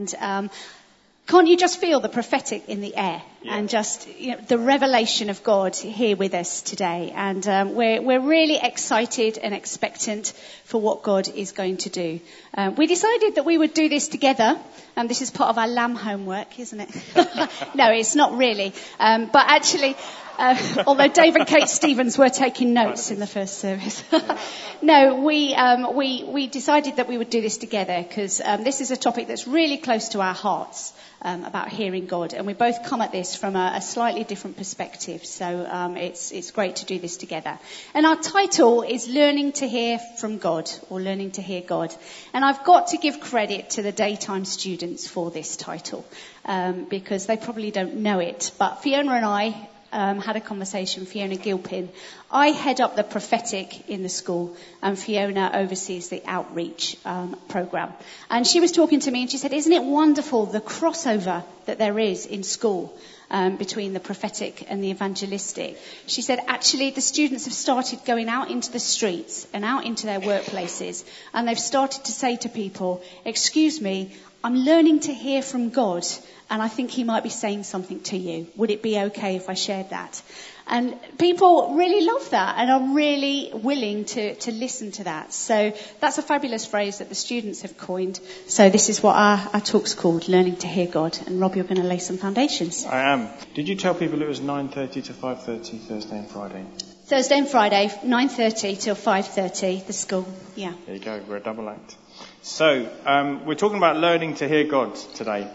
And um, can't you just feel the prophetic in the air yeah. and just you know, the revelation of God here with us today? And um, we're, we're really excited and expectant for what God is going to do. Um, we decided that we would do this together. and this is part of our lamb homework, isn't it? no, it's not really. Um, but actually, uh, although Dave and Kate Stevens were taking notes in the first service. no, we, um, we, we decided that we would do this together because um, this is a topic that's really close to our hearts um, about hearing God. And we both come at this from a, a slightly different perspective. So um, it's, it's great to do this together. And our title is Learning to Hear from God or Learning to Hear God. And I've got to give credit to the daytime students for this title um, because they probably don't know it. But Fiona and I um, had a conversation, Fiona Gilpin. I head up the prophetic in the school, and Fiona oversees the outreach um, program. And she was talking to me, and she said, "Isn't it wonderful the crossover that there is in school?" Um, between the prophetic and the evangelistic. She said, actually, the students have started going out into the streets and out into their workplaces, and they've started to say to people, excuse me, I'm learning to hear from God, and I think He might be saying something to you. Would it be okay if I shared that? And people really love that and are really willing to, to listen to that. So that's a fabulous phrase that the students have coined. So this is what our, our talk's called, Learning to Hear God. And Rob, you're going to lay some foundations. I am. Did you tell people it was 9.30 to 5.30 Thursday and Friday? Thursday and Friday, 9.30 till 5.30, the school. Yeah. There you go. We're a double act. So, um, we're talking about learning to hear God today.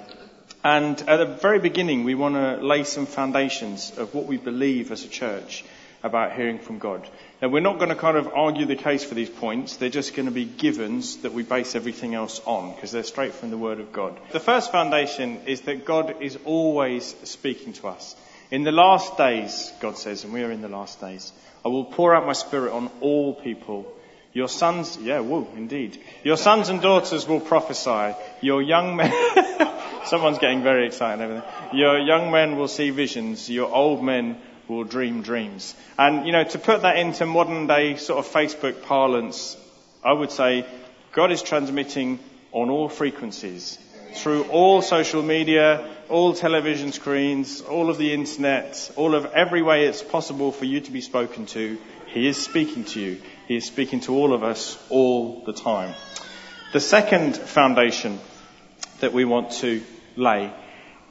And at the very beginning, we want to lay some foundations of what we believe as a church about hearing from God. Now, we're not going to kind of argue the case for these points. They're just going to be givens that we base everything else on because they're straight from the Word of God. The first foundation is that God is always speaking to us. In the last days, God says, and we are in the last days, I will pour out my spirit on all people your sons, yeah, indeed. Your sons and daughters will prophesy. Your young men, someone's getting very excited over there. Your young men will see visions. Your old men will dream dreams. And, you know, to put that into modern day sort of Facebook parlance, I would say God is transmitting on all frequencies through all social media, all television screens, all of the internet, all of every way it's possible for you to be spoken to. He is speaking to you. He is speaking to all of us all the time. The second foundation that we want to lay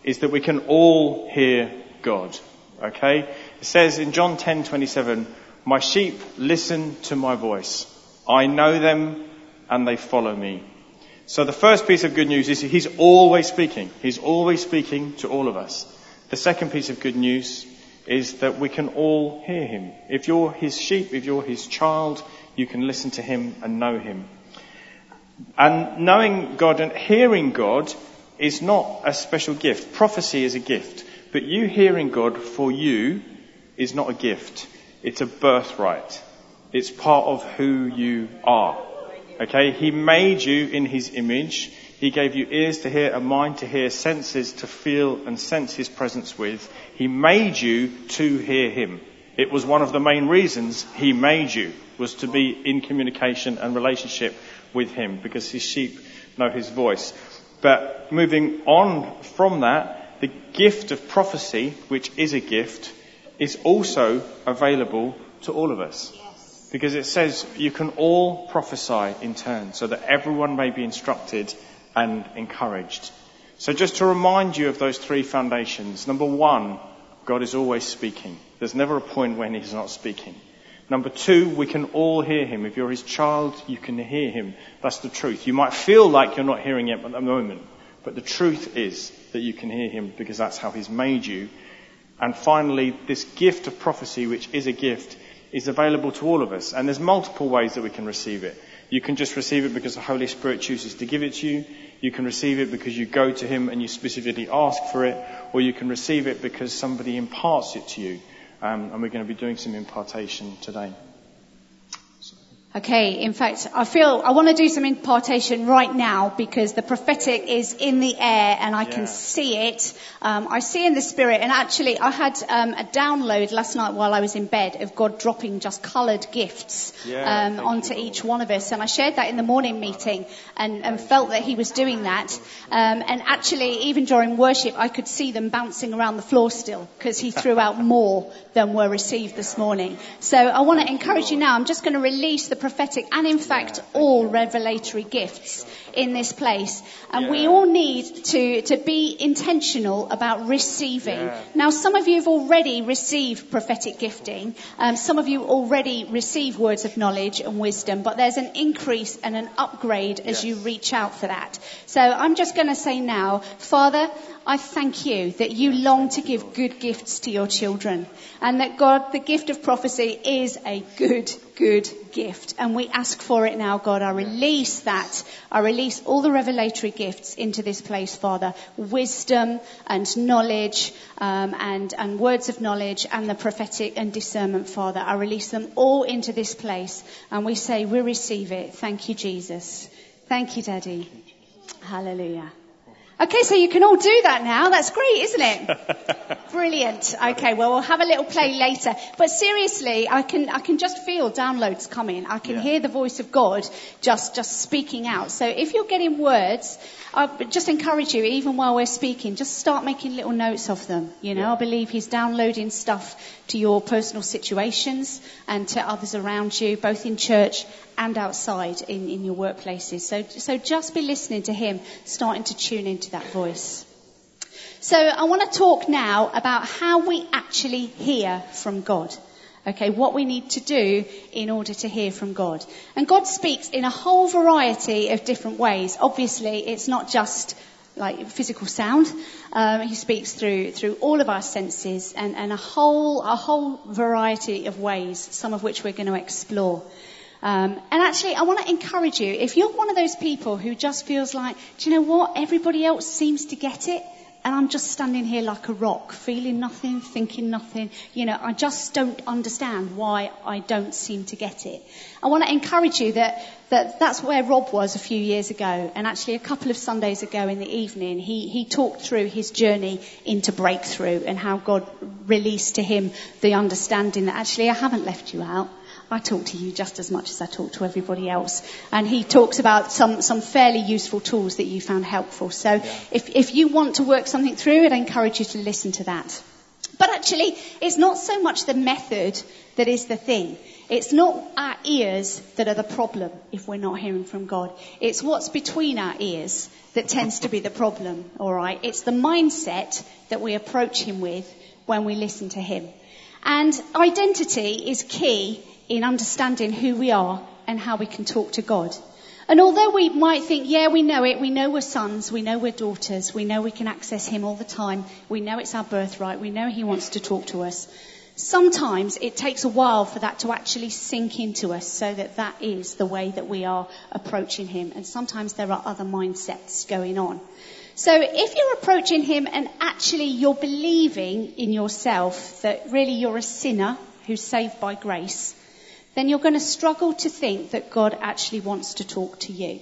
is that we can all hear God. Okay? It says in John 10:27, "My sheep listen to my voice. I know them and they follow me." So the first piece of good news is he's always speaking. He's always speaking to all of us. The second piece of good news is that we can all hear him. If you're his sheep, if you're his child, you can listen to him and know him. And knowing God and hearing God is not a special gift. Prophecy is a gift. But you hearing God for you is not a gift. It's a birthright. It's part of who you are. Okay? He made you in his image. He gave you ears to hear, a mind to hear, senses to feel and sense his presence with. He made you to hear him. It was one of the main reasons he made you, was to be in communication and relationship with him, because his sheep know his voice. But moving on from that, the gift of prophecy, which is a gift, is also available to all of us. Because it says you can all prophesy in turn, so that everyone may be instructed and encouraged. So just to remind you of those three foundations. Number one, God is always speaking. There's never a point when He's not speaking. Number two, we can all hear Him. If you're His child, you can hear Him. That's the truth. You might feel like you're not hearing Him at the moment, but the truth is that you can hear Him because that's how He's made you. And finally, this gift of prophecy, which is a gift, is available to all of us. And there's multiple ways that we can receive it. You can just receive it because the Holy Spirit chooses to give it to you. You can receive it because you go to Him and you specifically ask for it. Or you can receive it because somebody imparts it to you. Um, and we're going to be doing some impartation today. Okay, in fact, I feel I want to do some impartation right now because the prophetic is in the air and I Yeah. can see it. Um, I see in the spirit, and actually, I had um, a download last night while I was in bed of God dropping just coloured gifts Yeah, um, onto you, each one of us, and I shared that in the morning meeting and, and felt that He was doing that. Um, and actually, even during worship, I could see them bouncing around the floor still because He threw out more than were received this morning. So I want to encourage you now. I'm just going to release the prophetic and, in fact, all revelatory gifts in this place. And we all need to, to be intentional about receiving. Yeah. Now, some of you have already received prophetic gifting. Um, some of you already receive words of knowledge and wisdom, but there's an increase and an upgrade as you reach out for that. So I'm just going to say now, Father, I thank you that you long to give good gifts to your children and that God, the gift of prophecy is a good, good gift. And we ask for it now, God. I release that. I release all the revelatory gifts into this place, Father. Wisdom and knowledge, um, and, and words of knowledge and the prophetic and discernment, Father. I release them all into this place and we say we receive it. Thank you, Jesus. Thank you, Daddy. Hallelujah. Okay, so you can all do that now. That's great, isn't it? Brilliant. Okay, well, we'll have a little play later. But seriously, I can, I can just feel downloads coming. I can Yeah. hear the voice of God just, just speaking out. So if you're getting words, I just encourage you, even while we're speaking, just start making little notes of them. You know, Yeah. I believe He's downloading stuff to your personal situations and to others around you, both in church and outside in, in your workplaces. So, so just be listening to Him, starting to tune into that voice. So I want to talk now about how we actually hear from God. Okay, what we need to do in order to hear from God. And God speaks in a whole variety of different ways. Obviously, it's not just like physical sound. Um, he speaks through through all of our senses and, and a whole a whole variety of ways, some of which we're going to explore. Um, and actually, I want to encourage you. If you're one of those people who just feels like, do you know what? Everybody else seems to get it, and I'm just standing here like a rock, feeling nothing, thinking nothing. You know, I just don't understand why I don't seem to get it. I want to encourage you that, that that's where Rob was a few years ago. And actually a couple of Sundays ago in the evening, he, he talked through his journey into breakthrough and how God released to him the understanding that actually I haven't left you out. I talk to you just as much as I talk to everybody else. And he talks about some, some fairly useful tools that you found helpful. So if, if you want to work something through, I'd encourage you to listen to that. But actually, it's not so much the method that is the thing. It's not our ears that are the problem if we're not hearing from God. It's what's between our ears that tends to be the problem, alright? It's the mindset that we approach Him with when we listen to Him. And identity is key in understanding who we are and how we can talk to God. And although we might think, yeah, we know it, we know we're sons, we know we're daughters, we know we can access Him all the time, we know it's our birthright, we know He wants to talk to us, sometimes it takes a while for that to actually sink into us so that that is the way that we are approaching Him. And sometimes there are other mindsets going on. So if you're approaching Him and actually you're believing in yourself that really you're a sinner who's saved by grace, then you're going to struggle to think that God actually wants to talk to you.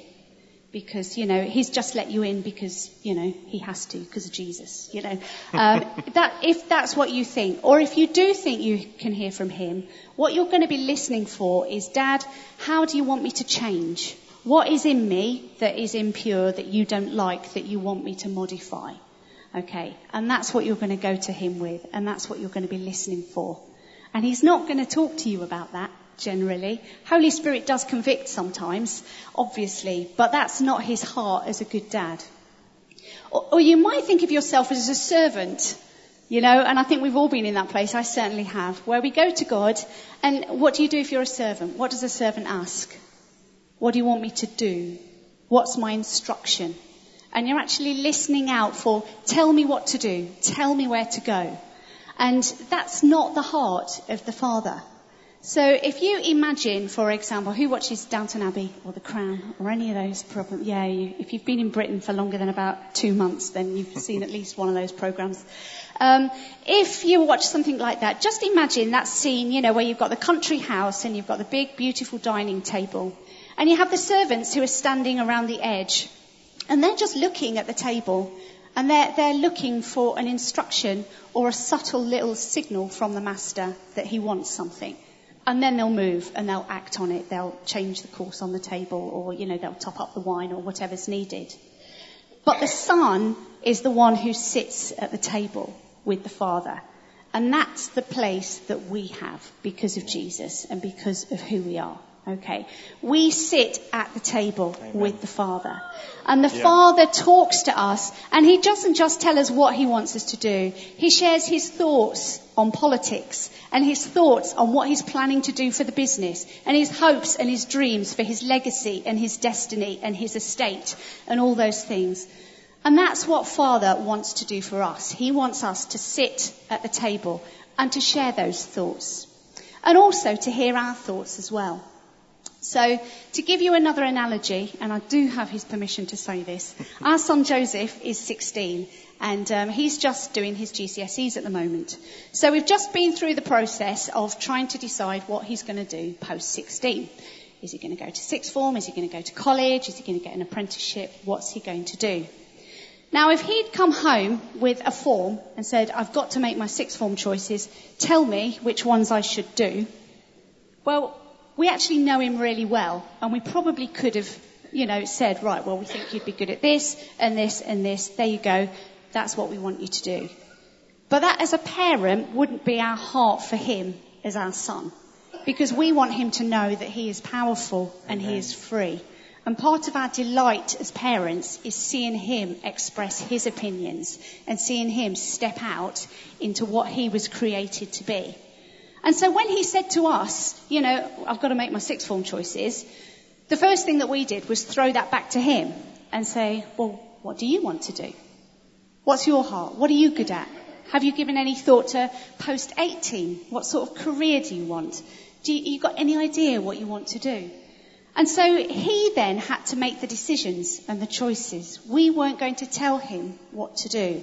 Because, you know, he's just let you in because, you know, he has to because of Jesus, you know. Um, that, if that's what you think, or if you do think you can hear from him, what you're going to be listening for is, Dad, how do you want me to change? What is in me that is impure that you don't like that you want me to modify? Okay. And that's what you're going to go to him with, and that's what you're going to be listening for. And he's not going to talk to you about that generally. Holy Spirit does convict sometimes, obviously, but that's not his heart as a good dad. Or, or you might think of yourself as a servant, you know, and I think we've all been in that place. I certainly have, where we go to God, and what do you do if you're a servant? What does a servant ask? What do you want me to do? What's my instruction? And you're actually listening out for, tell me what to do, tell me where to go. And that's not the heart of the Father. So if you imagine, for example, who watches Downton Abbey or The Crown or any of those programs? Yeah, you, if you've been in Britain for longer than about two months, then you've seen at least one of those programs. Um, if you watch something like that, just imagine that scene, you know, where you've got the country house and you've got the big, beautiful dining table, and you have the servants who are standing around the edge, and they're just looking at the table, and they're, they're looking for an instruction or a subtle little signal from the master that he wants something and then they'll move and they'll act on it. They'll change the course on the table or, you know, they'll top up the wine or whatever's needed. But the son is the one who sits at the table with the father. And that's the place that we have because of Jesus and because of who we are. Okay. We sit at the table Amen. with the Father. And the yeah. Father talks to us and He doesn't just tell us what He wants us to do. He shares His thoughts on politics and His thoughts on what He's planning to do for the business and His hopes and His dreams for His legacy and His destiny and His estate and all those things. And that's what Father wants to do for us. He wants us to sit at the table and to share those thoughts. And also to hear our thoughts as well. So, to give you another analogy, and I do have his permission to say this, our son Joseph is 16 and um, he's just doing his GCSEs at the moment. So, we've just been through the process of trying to decide what he's going to do post 16. Is he going to go to sixth form? Is he going to go to college? Is he going to get an apprenticeship? What's he going to do? Now, if he'd come home with a form and said, I've got to make my sixth form choices, tell me which ones I should do, well, we actually know him really well, and we probably could have, you know, said, right, well, we think you'd be good at this and this and this. There you go. That's what we want you to do. But that, as a parent, wouldn't be our heart for him as our son, because we want him to know that he is powerful and Amen. he is free. And part of our delight as parents is seeing him express his opinions and seeing him step out into what he was created to be. And so when he said to us, you know, I've got to make my sixth form choices, the first thing that we did was throw that back to him and say, well, what do you want to do? What's your heart? What are you good at? Have you given any thought to post 18? What sort of career do you want? Do you, you got any idea what you want to do? And so he then had to make the decisions and the choices. We weren't going to tell him what to do.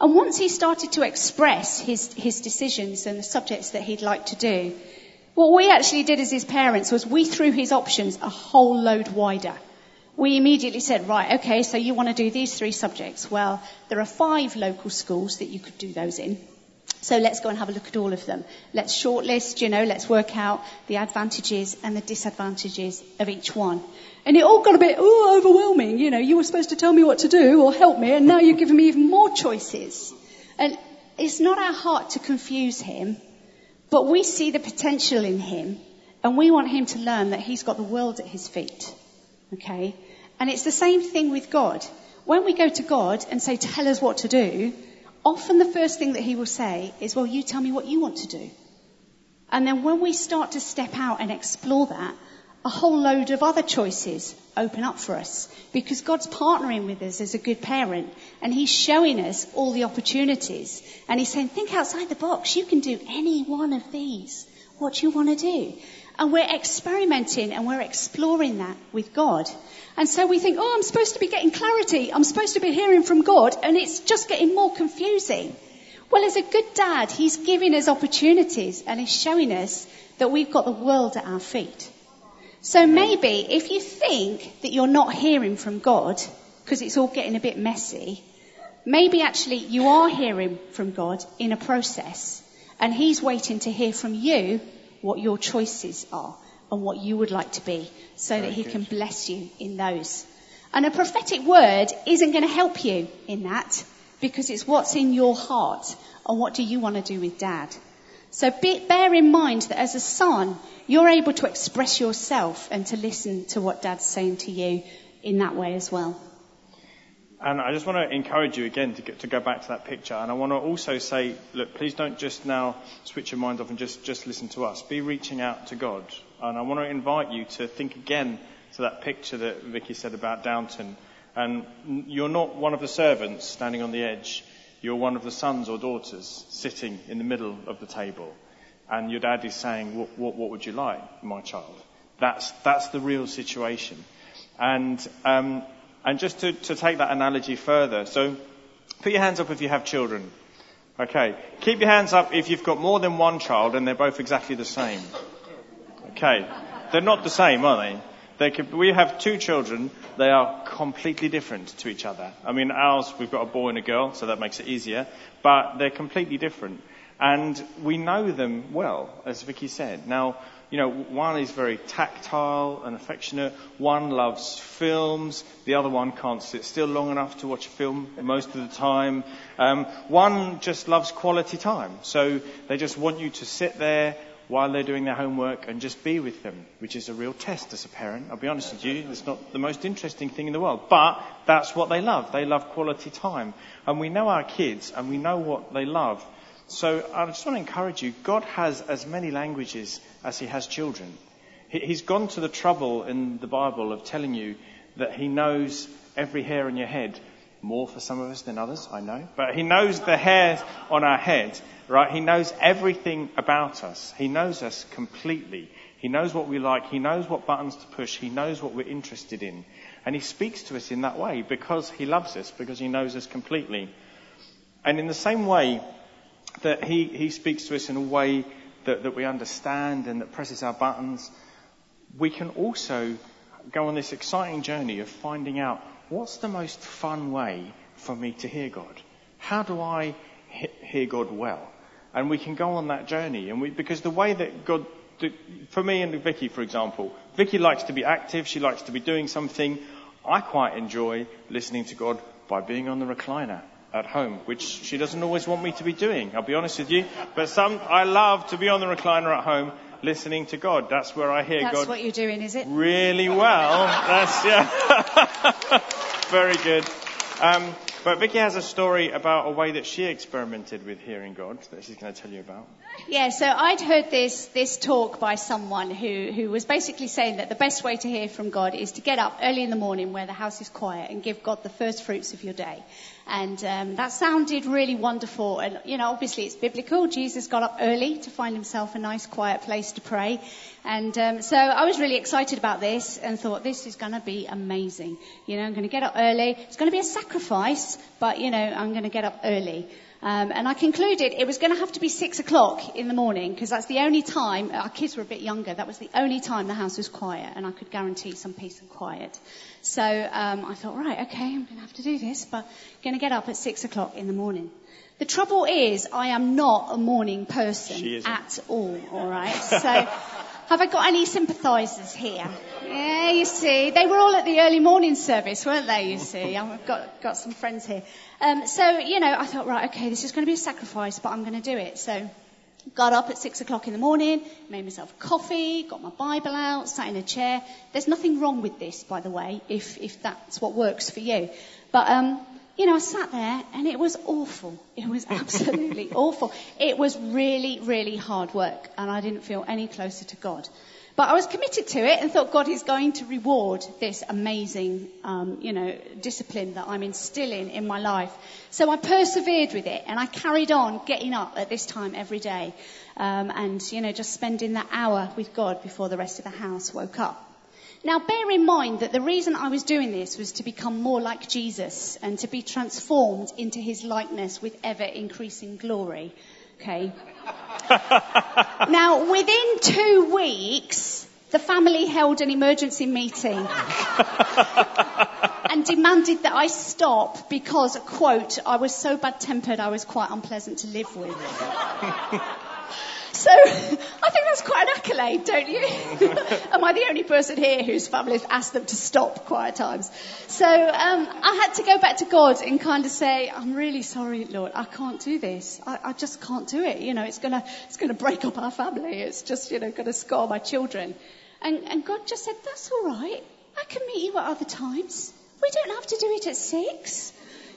And once he started to express his, his decisions and the subjects that he'd like to do, what we actually did as his parents was we threw his options a whole load wider. We immediately said, right, okay, so you want to do these three subjects. Well, there are five local schools that you could do those in. So let's go and have a look at all of them. Let's shortlist, you know, let's work out the advantages and the disadvantages of each one. And it all got a bit, oh, overwhelming. You know, you were supposed to tell me what to do or help me, and now you're giving me even more choices. And it's not our heart to confuse him, but we see the potential in him, and we want him to learn that he's got the world at his feet. Okay? And it's the same thing with God. When we go to God and say, tell us what to do, often the first thing that he will say is, well, you tell me what you want to do. And then when we start to step out and explore that, a whole load of other choices open up for us because God's partnering with us as a good parent and He's showing us all the opportunities and He's saying, think outside the box. You can do any one of these. What do you want to do? And we're experimenting and we're exploring that with God. And so we think, oh, I'm supposed to be getting clarity. I'm supposed to be hearing from God and it's just getting more confusing. Well, as a good dad, He's giving us opportunities and He's showing us that we've got the world at our feet. So maybe if you think that you're not hearing from God because it's all getting a bit messy, maybe actually you are hearing from God in a process and He's waiting to hear from you what your choices are and what you would like to be so Very that He good. can bless you in those. And a prophetic word isn't going to help you in that because it's what's in your heart and what do you want to do with dad. So be, bear in mind that as a son, you're able to express yourself and to listen to what dad's saying to you in that way as well. And I just want to encourage you again to, get, to go back to that picture. And I want to also say, look, please don't just now switch your mind off and just, just listen to us. Be reaching out to God. And I want to invite you to think again to that picture that Vicky said about Downton. And you're not one of the servants standing on the edge. You're one of the sons or daughters sitting in the middle of the table. and your dad is saying, what, what, what would you like, my child? That's, that's the real situation. And, um, and just to, to take that analogy further, so put your hands up if you have children. Okay. Keep your hands up if you've got more than one child and they're both exactly the same. Okay. They're not the same, are they? Could, we have two children. They are completely different to each other. I mean, ours, we've got a boy and a girl, so that makes it easier. But they're completely different. And we know them well, as Vicky said. Now, you know, one is very tactile and affectionate. One loves films. The other one can't sit still long enough to watch a film most of the time. Um, one just loves quality time. So they just want you to sit there while they're doing their homework and just be with them, which is a real test as a parent. I'll be honest with you, it's not the most interesting thing in the world, but that's what they love. They love quality time. And we know our kids and we know what they love. So I just want to encourage you, God has as many languages as he has children. He's gone to the trouble in the Bible of telling you that he knows every hair on your head. More for some of us than others, I know. But he knows the hairs on our head right? He knows everything about us. He knows us completely. He knows what we like. He knows what buttons to push. He knows what we're interested in. And he speaks to us in that way because he loves us, because he knows us completely. And in the same way that he, he speaks to us in a way that, that we understand and that presses our buttons, we can also go on this exciting journey of finding out what's the most fun way for me to hear God? How do I hear God well? and we can go on that journey. And we, because the way that God, for me and Vicky, for example, Vicky likes to be active. She likes to be doing something. I quite enjoy listening to God by being on the recliner at home, which she doesn't always want me to be doing. I'll be honest with you. But some, I love to be on the recliner at home listening to God. That's where I hear That's God. That's what you're doing, is it? Really well. That's, yeah. Very good. Um, but Vicky has a story about a way that she experimented with hearing God that she's going to tell you about. Yeah, so I'd heard this, this talk by someone who, who was basically saying that the best way to hear from God is to get up early in the morning where the house is quiet and give God the first fruits of your day. And um, that sounded really wonderful. And, you know, obviously it's biblical. Jesus got up early to find himself a nice, quiet place to pray. And um, so I was really excited about this and thought, this is going to be amazing. You know, I'm going to get up early. It's going to be a sacrifice, but, you know, I'm going to get up early. Um, and I concluded it was going to have to be six o'clock in the morning because that's the only time, our kids were a bit younger, that was the only time the house was quiet and I could guarantee some peace and quiet. So um, I thought, right, okay, I'm going to have to do this, but I'm going to get up at six o'clock in the morning. The trouble is, I am not a morning person at all, alright? So, have I got any sympathisers here? Yeah, you see, they were all at the early morning service, weren't they, you see? I've got, got some friends here. Um, so, you know, I thought, right, okay, this is going to be a sacrifice, but I'm going to do it. So, got up at six o'clock in the morning, made myself coffee, got my Bible out, sat in a chair. There's nothing wrong with this, by the way, if, if that's what works for you. But, um, you know, I sat there and it was awful. It was absolutely awful. It was really, really hard work and I didn't feel any closer to God. But I was committed to it and thought God is going to reward this amazing, um, you know, discipline that I'm instilling in my life. So I persevered with it and I carried on getting up at this time every day, um, and you know, just spending that hour with God before the rest of the house woke up. Now, bear in mind that the reason I was doing this was to become more like Jesus and to be transformed into his likeness with ever increasing glory. Okay. now, within two weeks, the family held an emergency meeting and demanded that I stop because, quote, I was so bad tempered I was quite unpleasant to live with. So I think that's quite an accolade, don't you? Am I the only person here whose family has asked them to stop quiet times? So um, I had to go back to God and kind of say, I'm really sorry, Lord, I can't do this. I, I just can't do it. You know, it's gonna it's gonna break up our family. It's just you know gonna scar my children. And, and God just said, that's all right. I can meet you at other times. We don't have to do it at six.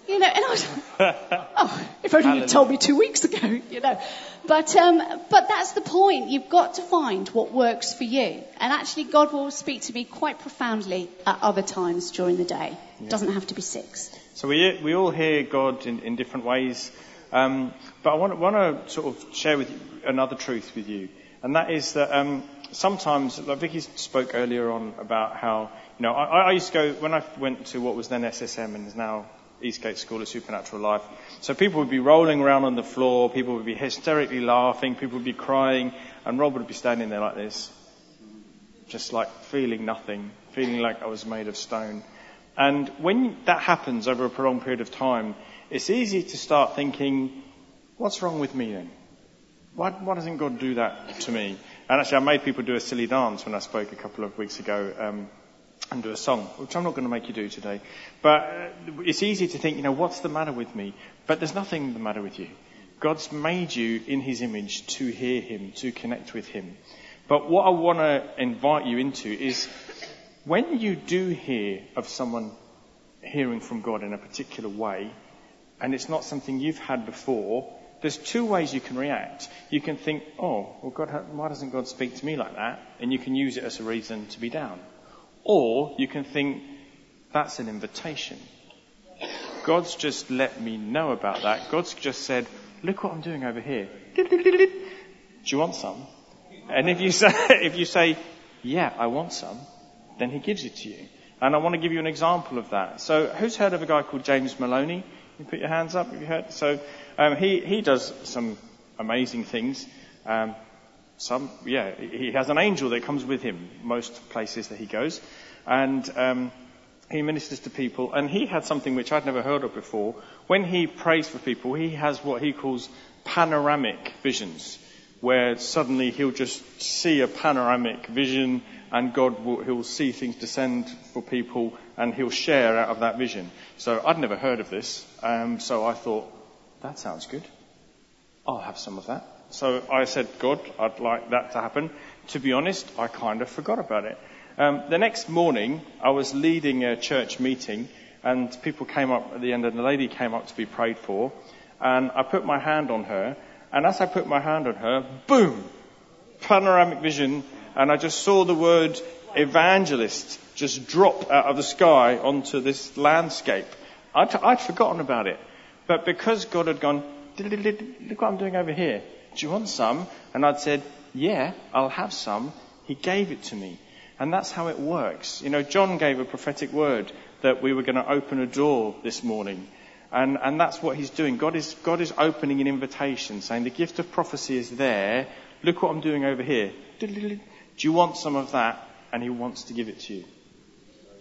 You know, and I was, oh, if only you'd told me two weeks ago, you know. But, um, but that's the point. You've got to find what works for you. And actually, God will speak to me quite profoundly at other times during the day. It doesn't have to be six. So we, we all hear God in, in different ways. Um, but I want, want to sort of share with you another truth with you, and that is that um, sometimes, like Vicky spoke earlier on about how, you know, I, I used to go, when I went to what was then SSM and is now Eastgate School of Supernatural Life, so people would be rolling around on the floor, people would be hysterically laughing, people would be crying, and Rob would be standing there like this, just like feeling nothing, feeling like I was made of stone. And when that happens over a prolonged period of time, it's easy to start thinking, what's wrong with me then? Why, why doesn't God do that to me? And actually, I made people do a silly dance when I spoke a couple of weeks ago um, do a song, which I'm not going to make you do today. But uh, it's easy to think, you know, what's the matter with me? But there's nothing the matter with you. God's made you in His image to hear Him, to connect with Him. But what I want to invite you into is when you do hear of someone hearing from God in a particular way, and it's not something you've had before, there's two ways you can react. You can think, oh, well, God, why doesn't God speak to me like that? And you can use it as a reason to be down. Or you can think, that's an invitation. God's just let me know about that. God's just said, look what I'm doing over here. Do you want some? And if you say, if you say, yeah, I want some, then he gives it to you. And I want to give you an example of that. So who's heard of a guy called James Maloney? You put your hands up. Have you heard? So um, he he does some amazing things. Um, some yeah, he has an angel that comes with him most places that he goes, and um, he ministers to people. And he had something which I'd never heard of before. When he prays for people, he has what he calls panoramic visions, where suddenly he'll just see a panoramic vision and God will he'll see things descend for people and he'll share out of that vision. So I'd never heard of this, um, so I thought that sounds good. I'll have some of that. So I said, God, I'd like that to happen. To be honest, I kind of forgot about it. Um, the next morning, I was leading a church meeting, and people came up at the end, and the lady came up to be prayed for, and I put my hand on her, and as I put my hand on her, boom, panoramic vision and I just saw the word evangelist just drop out of the sky onto this landscape. I'd, I'd forgotten about it. But because God had gone, look what I'm doing over here. Do you want some? And I'd said, yeah, I'll have some. He gave it to me. And that's how it works. You know, John gave a prophetic word that we were going to open a door this morning. And, and that's what he's doing. God is, God is opening an invitation saying the gift of prophecy is there. Look what I'm doing over here. Do you want some of that? And he wants to give it to you.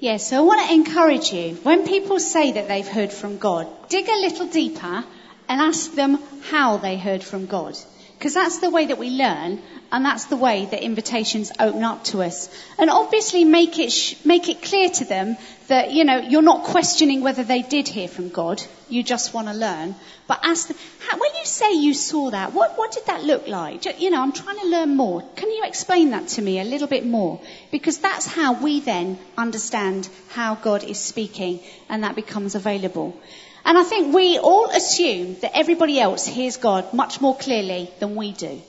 Yes, so I want to encourage you. When people say that they've heard from God, dig a little deeper and ask them how they heard from God. Because that's the way that we learn, and that's the way that invitations open up to us. And obviously make it, sh- make it clear to them that, you know, you're not questioning whether they did hear from God. You just want to learn. But ask them, how, when you say you saw that, what, what did that look like? You know, I'm trying to learn more. Can you explain that to me a little bit more? Because that's how we then understand how God is speaking, and that becomes available. And I think we all assume that everybody else hears God much more clearly than we do.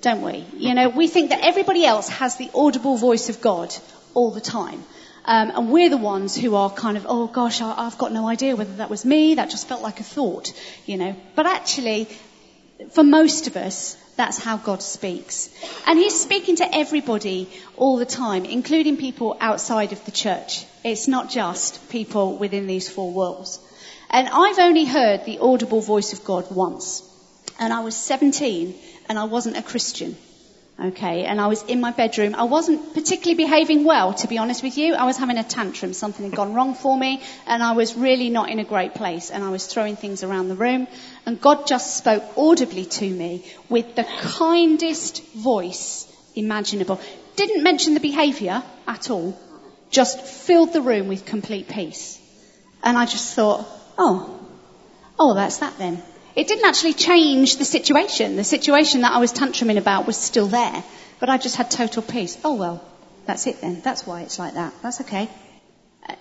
Don't we? You know, we think that everybody else has the audible voice of God all the time. Um, and we're the ones who are kind of, oh gosh, I, have got no idea whether that was me, that just felt like a thought, you know. But actually, for most of us, that's how God speaks. And He's speaking to everybody all the time, including people outside of the church. It's not just people within these four walls. And I've only heard the audible voice of God once. And I was 17 and I wasn't a Christian. Okay, and I was in my bedroom. I wasn't particularly behaving well, to be honest with you. I was having a tantrum. Something had gone wrong for me, and I was really not in a great place. And I was throwing things around the room. And God just spoke audibly to me with the kindest voice imaginable. Didn't mention the behaviour at all. Just filled the room with complete peace. And I just thought, oh, oh, that's that then. It didn't actually change the situation. The situation that I was tantruming about was still there, but I just had total peace. Oh well, that's it then. That's why it's like that. That's okay.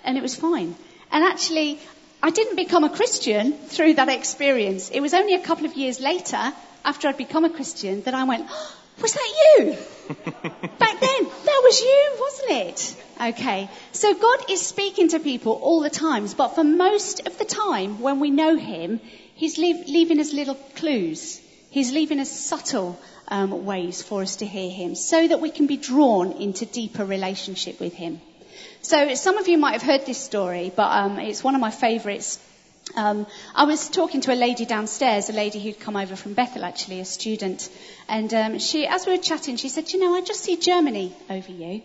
And it was fine. And actually, I didn't become a Christian through that experience. It was only a couple of years later, after I'd become a Christian, that I went, oh, Was that you? Back then, that was you, wasn't it? Okay. So God is speaking to people all the times, but for most of the time, when we know Him, He's leave, leaving us little clues. He's leaving us subtle um, ways for us to hear Him, so that we can be drawn into deeper relationship with Him. So some of you might have heard this story, but um, it's one of my favourites. Um, I was talking to a lady downstairs, a lady who'd come over from Bethel, actually, a student, and um, she, as we were chatting, she said, "You know, I just see Germany over you."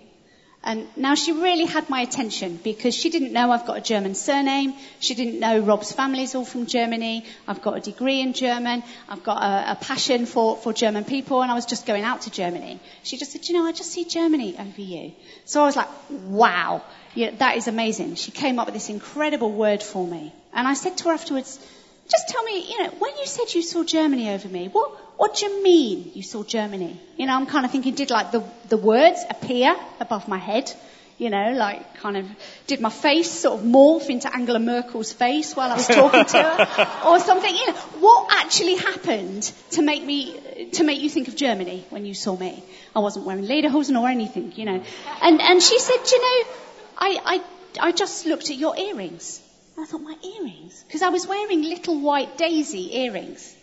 And now she really had my attention because she didn't know I've got a German surname. She didn't know Rob's family's all from Germany. I've got a degree in German. I've got a, a passion for, for German people and I was just going out to Germany. She just said, you know, I just see Germany over you. So I was like, wow, yeah, that is amazing. She came up with this incredible word for me. And I said to her afterwards, just tell me, you know, when you said you saw Germany over me, what, what do you mean you saw Germany? You know, I'm kind of thinking, did like the, the words appear above my head? You know, like kind of, did my face sort of morph into Angela Merkel's face while I was talking to her? Or something, you know, what actually happened to make me, to make you think of Germany when you saw me? I wasn't wearing lederhosen or anything, you know. And, and she said, you know, I, I, I just looked at your earrings. And I thought, my earrings? Because I was wearing little white daisy earrings.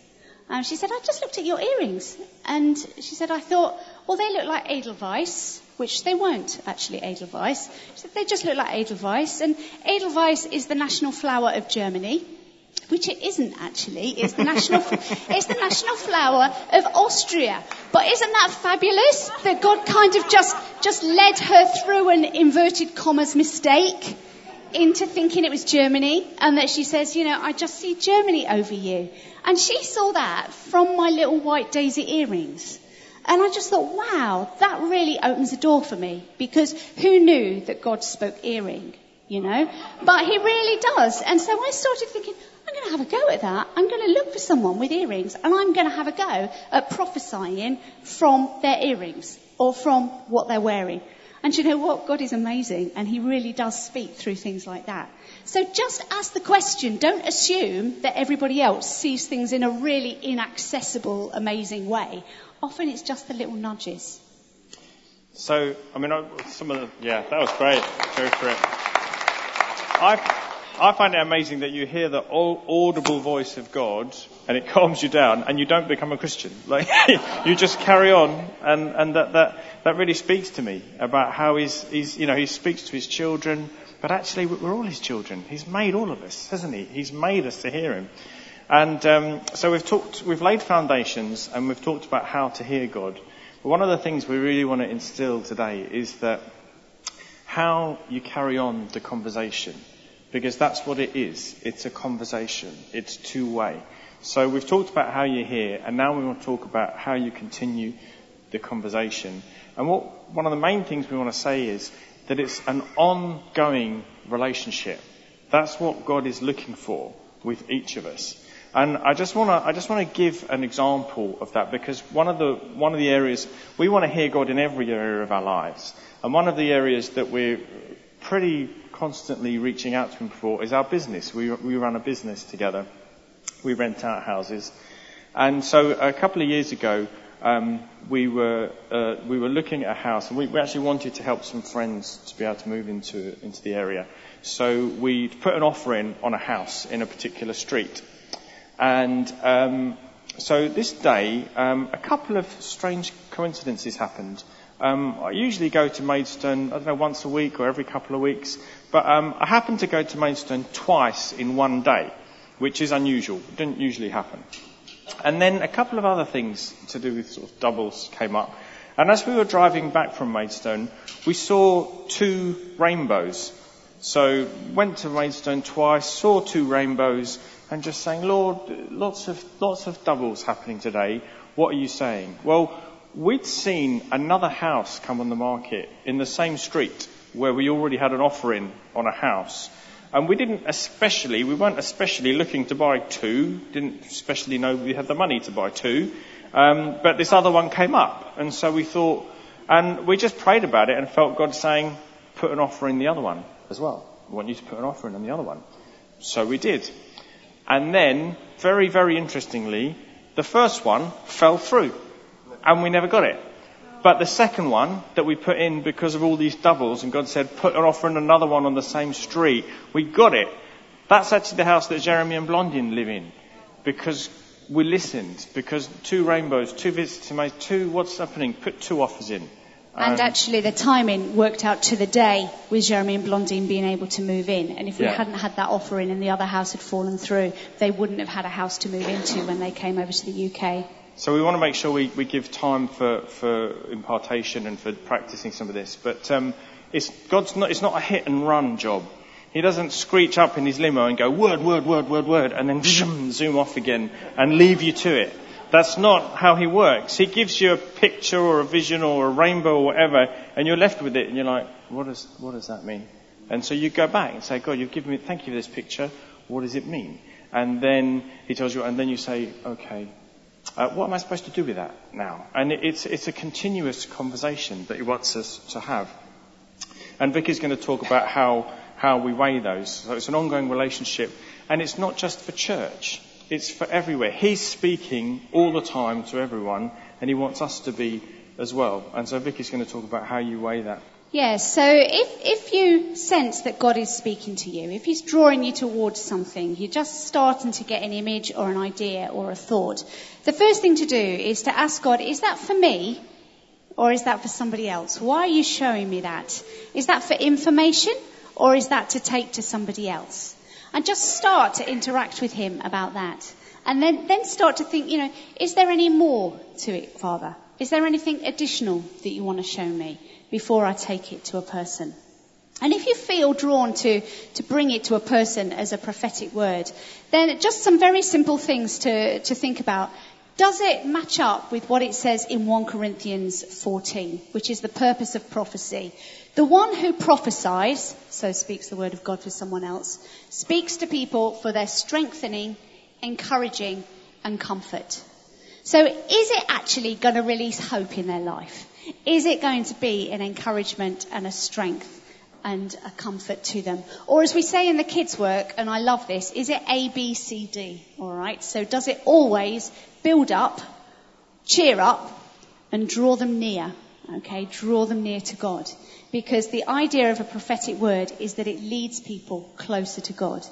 And she said, I just looked at your earrings. And she said, I thought, well, they look like Edelweiss, which they weren't actually Edelweiss. She said, they just look like Edelweiss. And Edelweiss is the national flower of Germany. Which it isn't actually. It's the national, it's the national flower of Austria. But isn't that fabulous? That God kind of just, just led her through an inverted commas mistake into thinking it was Germany and that she says, you know, I just see Germany over you. And she saw that from my little white daisy earrings. And I just thought, wow, that really opens the door for me because who knew that God spoke earring, you know? But he really does. And so I started thinking, I'm going to have a go at that. I'm going to look for someone with earrings and I'm going to have a go at prophesying from their earrings or from what they're wearing. And you know what? God is amazing and He really does speak through things like that. So just ask the question. Don't assume that everybody else sees things in a really inaccessible, amazing way. Often it's just the little nudges. So, I mean, some of the, yeah, that was great. Go for it. I, I find it amazing that you hear the audible voice of God and it calms you down and you don't become a Christian. Like, you just carry on and, and that, that, that really speaks to me about how he's, he's, you know, he speaks to his children, but actually we're all his children. He's made all of us, hasn't he? He's made us to hear him. And um, so we've talked, we've laid foundations and we've talked about how to hear God. But one of the things we really want to instill today is that how you carry on the conversation because that's what it is. It's a conversation. It's two way. So we've talked about how you hear, and now we want to talk about how you continue the conversation. And what one of the main things we want to say is that it's an ongoing relationship. That's what God is looking for with each of us. And I just want to I just want to give an example of that because one of the one of the areas we want to hear God in every area of our lives, and one of the areas that we're pretty constantly reaching out to him for is our business. We, we run a business together. We rent out houses. And so a couple of years ago, um, we were uh, we were looking at a house, and we, we, actually wanted to help some friends to be able to move into into the area. So we put an offer in on a house in a particular street, and um, so this day, um, a couple of strange coincidences happened. Um, I usually go to Maidstone, I don't know, once a week or every couple of weeks, but um, I happened to go to Maidstone twice in one day, which is unusual. It didn't usually happen. And then a couple of other things to do with sort of doubles came up. And as we were driving back from Maidstone, we saw two rainbows. So went to Maidstone twice, saw two rainbows, and just saying, Lord, lots of lots of doubles happening today. What are you saying? Well, we'd seen another house come on the market in the same street where we already had an offer in on a house. And we didn't especially, we weren't especially looking to buy two, didn't especially know we had the money to buy two. Um, but this other one came up. And so we thought, and we just prayed about it and felt God saying, put an offer in the other one as well. I want you to put an offer in on the other one. So we did. And then, very, very interestingly, the first one fell through. and we never got it. But the second one that we put in because of all these doubles, and God said, put an offer in another one on the same street, we got it. That's actually the house that Jeremy and Blondine live in. Because we listened, because two rainbows, two visits to my, two, what's happening? Put two offers in. And Um, actually, the timing worked out to the day with Jeremy and Blondine being able to move in. And if we Yeah. hadn't had that offer in and the other house had fallen through, they wouldn't have had a house to move into when they came over to the UK. So we want to make sure we, we give time for, for impartation and for practicing some of this. But um, it's, God's not, it's not a hit and run job. He doesn't screech up in his limo and go word, word, word, word, word, and then zoom, zoom off again and leave you to it. That's not how he works. He gives you a picture or a vision or a rainbow or whatever, and you're left with it, and you're like, what does, what does that mean? And so you go back and say, God, you've given me, thank you for this picture. What does it mean? And then he tells you, and then you say, okay, uh, what am I supposed to do with that now? And it's, it's a continuous conversation that he wants us to have. And Vicky's going to talk about how, how we weigh those. So it's an ongoing relationship. And it's not just for church. It's for everywhere. He's speaking all the time to everyone, and he wants us to be as well. And so Vicky's going to talk about how you weigh that. Yes, so if, if you sense that God is speaking to you, if He's drawing you towards something, you're just starting to get an image or an idea or a thought, the first thing to do is to ask God, is that for me or is that for somebody else? Why are you showing me that? Is that for information or is that to take to somebody else? And just start to interact with Him about that. And then, then start to think, you know, is there any more to it, Father? Is there anything additional that you want to show me before I take it to a person? And if you feel drawn to, to bring it to a person as a prophetic word, then just some very simple things to, to think about. Does it match up with what it says in 1 Corinthians 14, which is the purpose of prophecy? The one who prophesies, so speaks the word of God for someone else, speaks to people for their strengthening, encouraging, and comfort. So is it actually going to release hope in their life? Is it going to be an encouragement and a strength and a comfort to them? Or as we say in the kids' work, and I love this, is it A, B, C, D? Alright, so does it always build up, cheer up, and draw them near? Okay, draw them near to God. Because the idea of a prophetic word is that it leads people closer to God.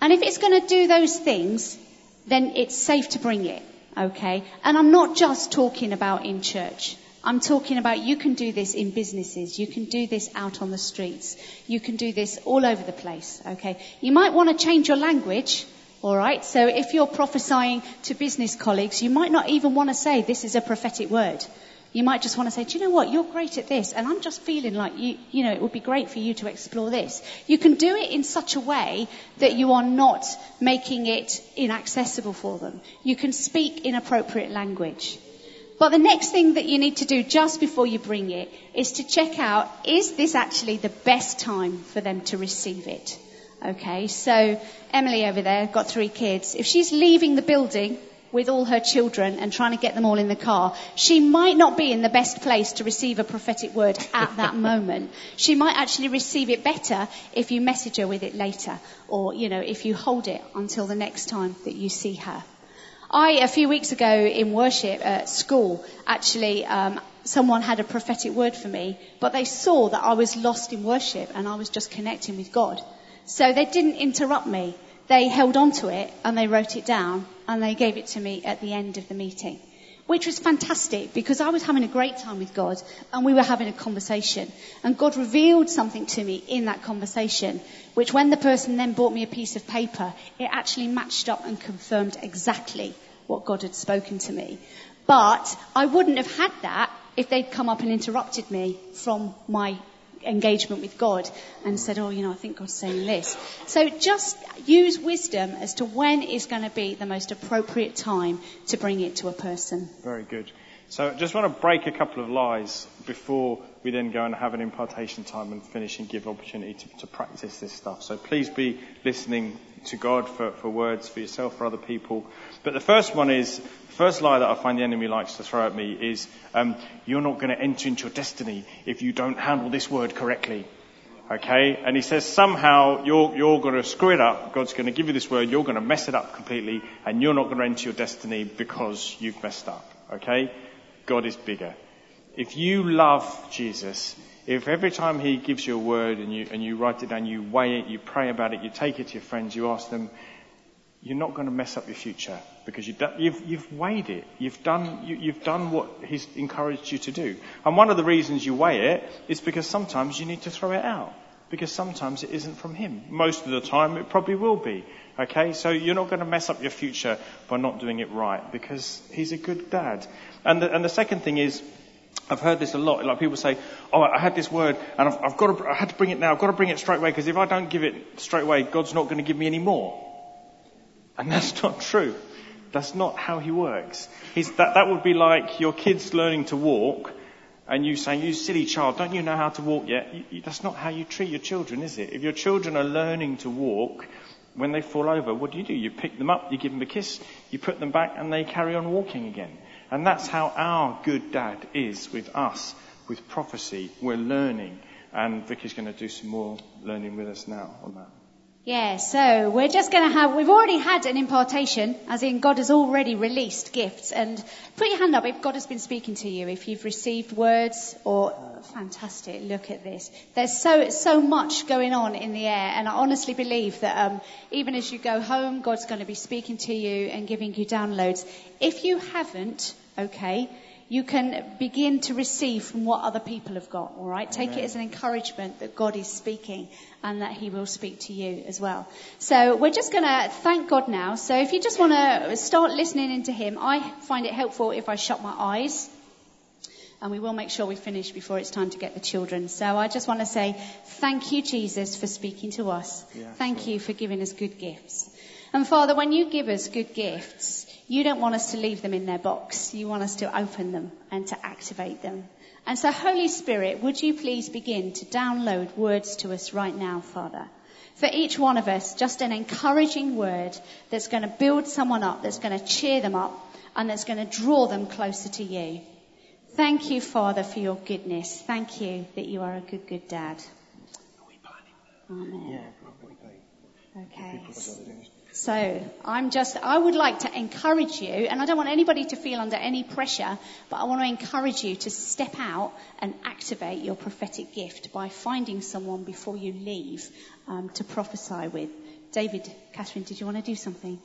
And if it's going to do those things, then it's safe to bring it. Okay? And I'm not just talking about in church. I'm talking about you can do this in businesses. You can do this out on the streets. You can do this all over the place. Okay? You might want to change your language. Alright? So if you're prophesying to business colleagues, you might not even want to say this is a prophetic word. You might just want to say, do you know what? You're great at this, and I'm just feeling like you, you know, it would be great for you to explore this. You can do it in such a way that you are not making it inaccessible for them. You can speak in appropriate language. But the next thing that you need to do just before you bring it is to check out, is this actually the best time for them to receive it? Okay, so Emily over there, got three kids. If she's leaving the building with all her children and trying to get them all in the car, she might not be in the best place to receive a prophetic word at that moment. She might actually receive it better if you message her with it later, or, you know, if you hold it until the next time that you see her. I, a few weeks ago in worship at school, actually, um, someone had a prophetic word for me, but they saw that I was lost in worship and I was just connecting with God. So they didn't interrupt me. They held on to it and they wrote it down and they gave it to me at the end of the meeting. Which was fantastic because I was having a great time with God and we were having a conversation. And God revealed something to me in that conversation, which when the person then brought me a piece of paper, it actually matched up and confirmed exactly what God had spoken to me. But I wouldn't have had that if they'd come up and interrupted me from my engagement with God and said, oh, you know, I think God's saying this. So just use wisdom as to when is going to be the most appropriate time to bring it to a person. Very good. So I just want to break a couple of lies before we then go and have an impartation time and finish and give opportunity to, to practice this stuff. So please be listening to God for, for words for yourself, for other people. But the first one is, the first lie that I find the enemy likes to throw at me is, um, you're not going to enter into your destiny if you don't handle this word correctly. Okay? And he says somehow you're, you're going to screw it up. God's going to give you this word. You're going to mess it up completely and you're not going to enter your destiny because you've messed up. Okay? God is bigger. If you love Jesus, if every time he gives you a word and you, and you write it down, you weigh it, you pray about it, you take it to your friends, you ask them, you're not going to mess up your future because you've, done, you've, you've weighed it. You've done, you, you've done what he's encouraged you to do. And one of the reasons you weigh it is because sometimes you need to throw it out. Because sometimes it isn't from him. Most of the time it probably will be. Okay? So you're not going to mess up your future by not doing it right because he's a good dad. And the, and the second thing is, I've heard this a lot. Like people say, "Oh, I had this word, and I've, I've got to, I had to bring it now. I've got to bring it straight away because if I don't give it straight away, God's not going to give me any more." And that's not true. That's not how he works. He's, that, that would be like your kids learning to walk and you saying, you silly child, don't you know how to walk yet? You, you, that's not how you treat your children, is it? If your children are learning to walk, when they fall over, what do you do? You pick them up, you give them a kiss, you put them back, and they carry on walking again. And that's how our good dad is with us, with prophecy. We're learning. And Vicky's going to do some more learning with us now on that. Yeah, so we're just going to have, we've already had an impartation, as in God has already released gifts. And put your hand up if God has been speaking to you, if you've received words or, fantastic, look at this. There's so, so much going on in the air. And I honestly believe that um, even as you go home, God's going to be speaking to you and giving you downloads. If you haven't, okay, you can begin to receive from what other people have got, all right? Take it as an encouragement that God is speaking and that He will speak to you as well. So we're just going to thank God now. So if you just want to start listening into Him, I find it helpful if I shut my eyes. And we will make sure we finish before it's time to get the children. So I just want to say thank you, Jesus, for speaking to us. Yeah, thank sure. you for giving us good gifts. And Father, when you give us good gifts, you don't want us to leave them in their box. You want us to open them and to activate them. And so, Holy Spirit, would you please begin to download words to us right now, Father? For each one of us, just an encouraging word that's going to build someone up, that's going to cheer them up, and that's going to draw them closer to you. Thank you, Father, for your goodness. Thank you that you are a good, good dad. Amen. Okay. So I'm just, I would like to encourage you, and I don't want anybody to feel under any pressure, but I want to encourage you to step out and activate your prophetic gift by finding someone before you leave um, to prophesy with. David, Catherine, did you want to do something?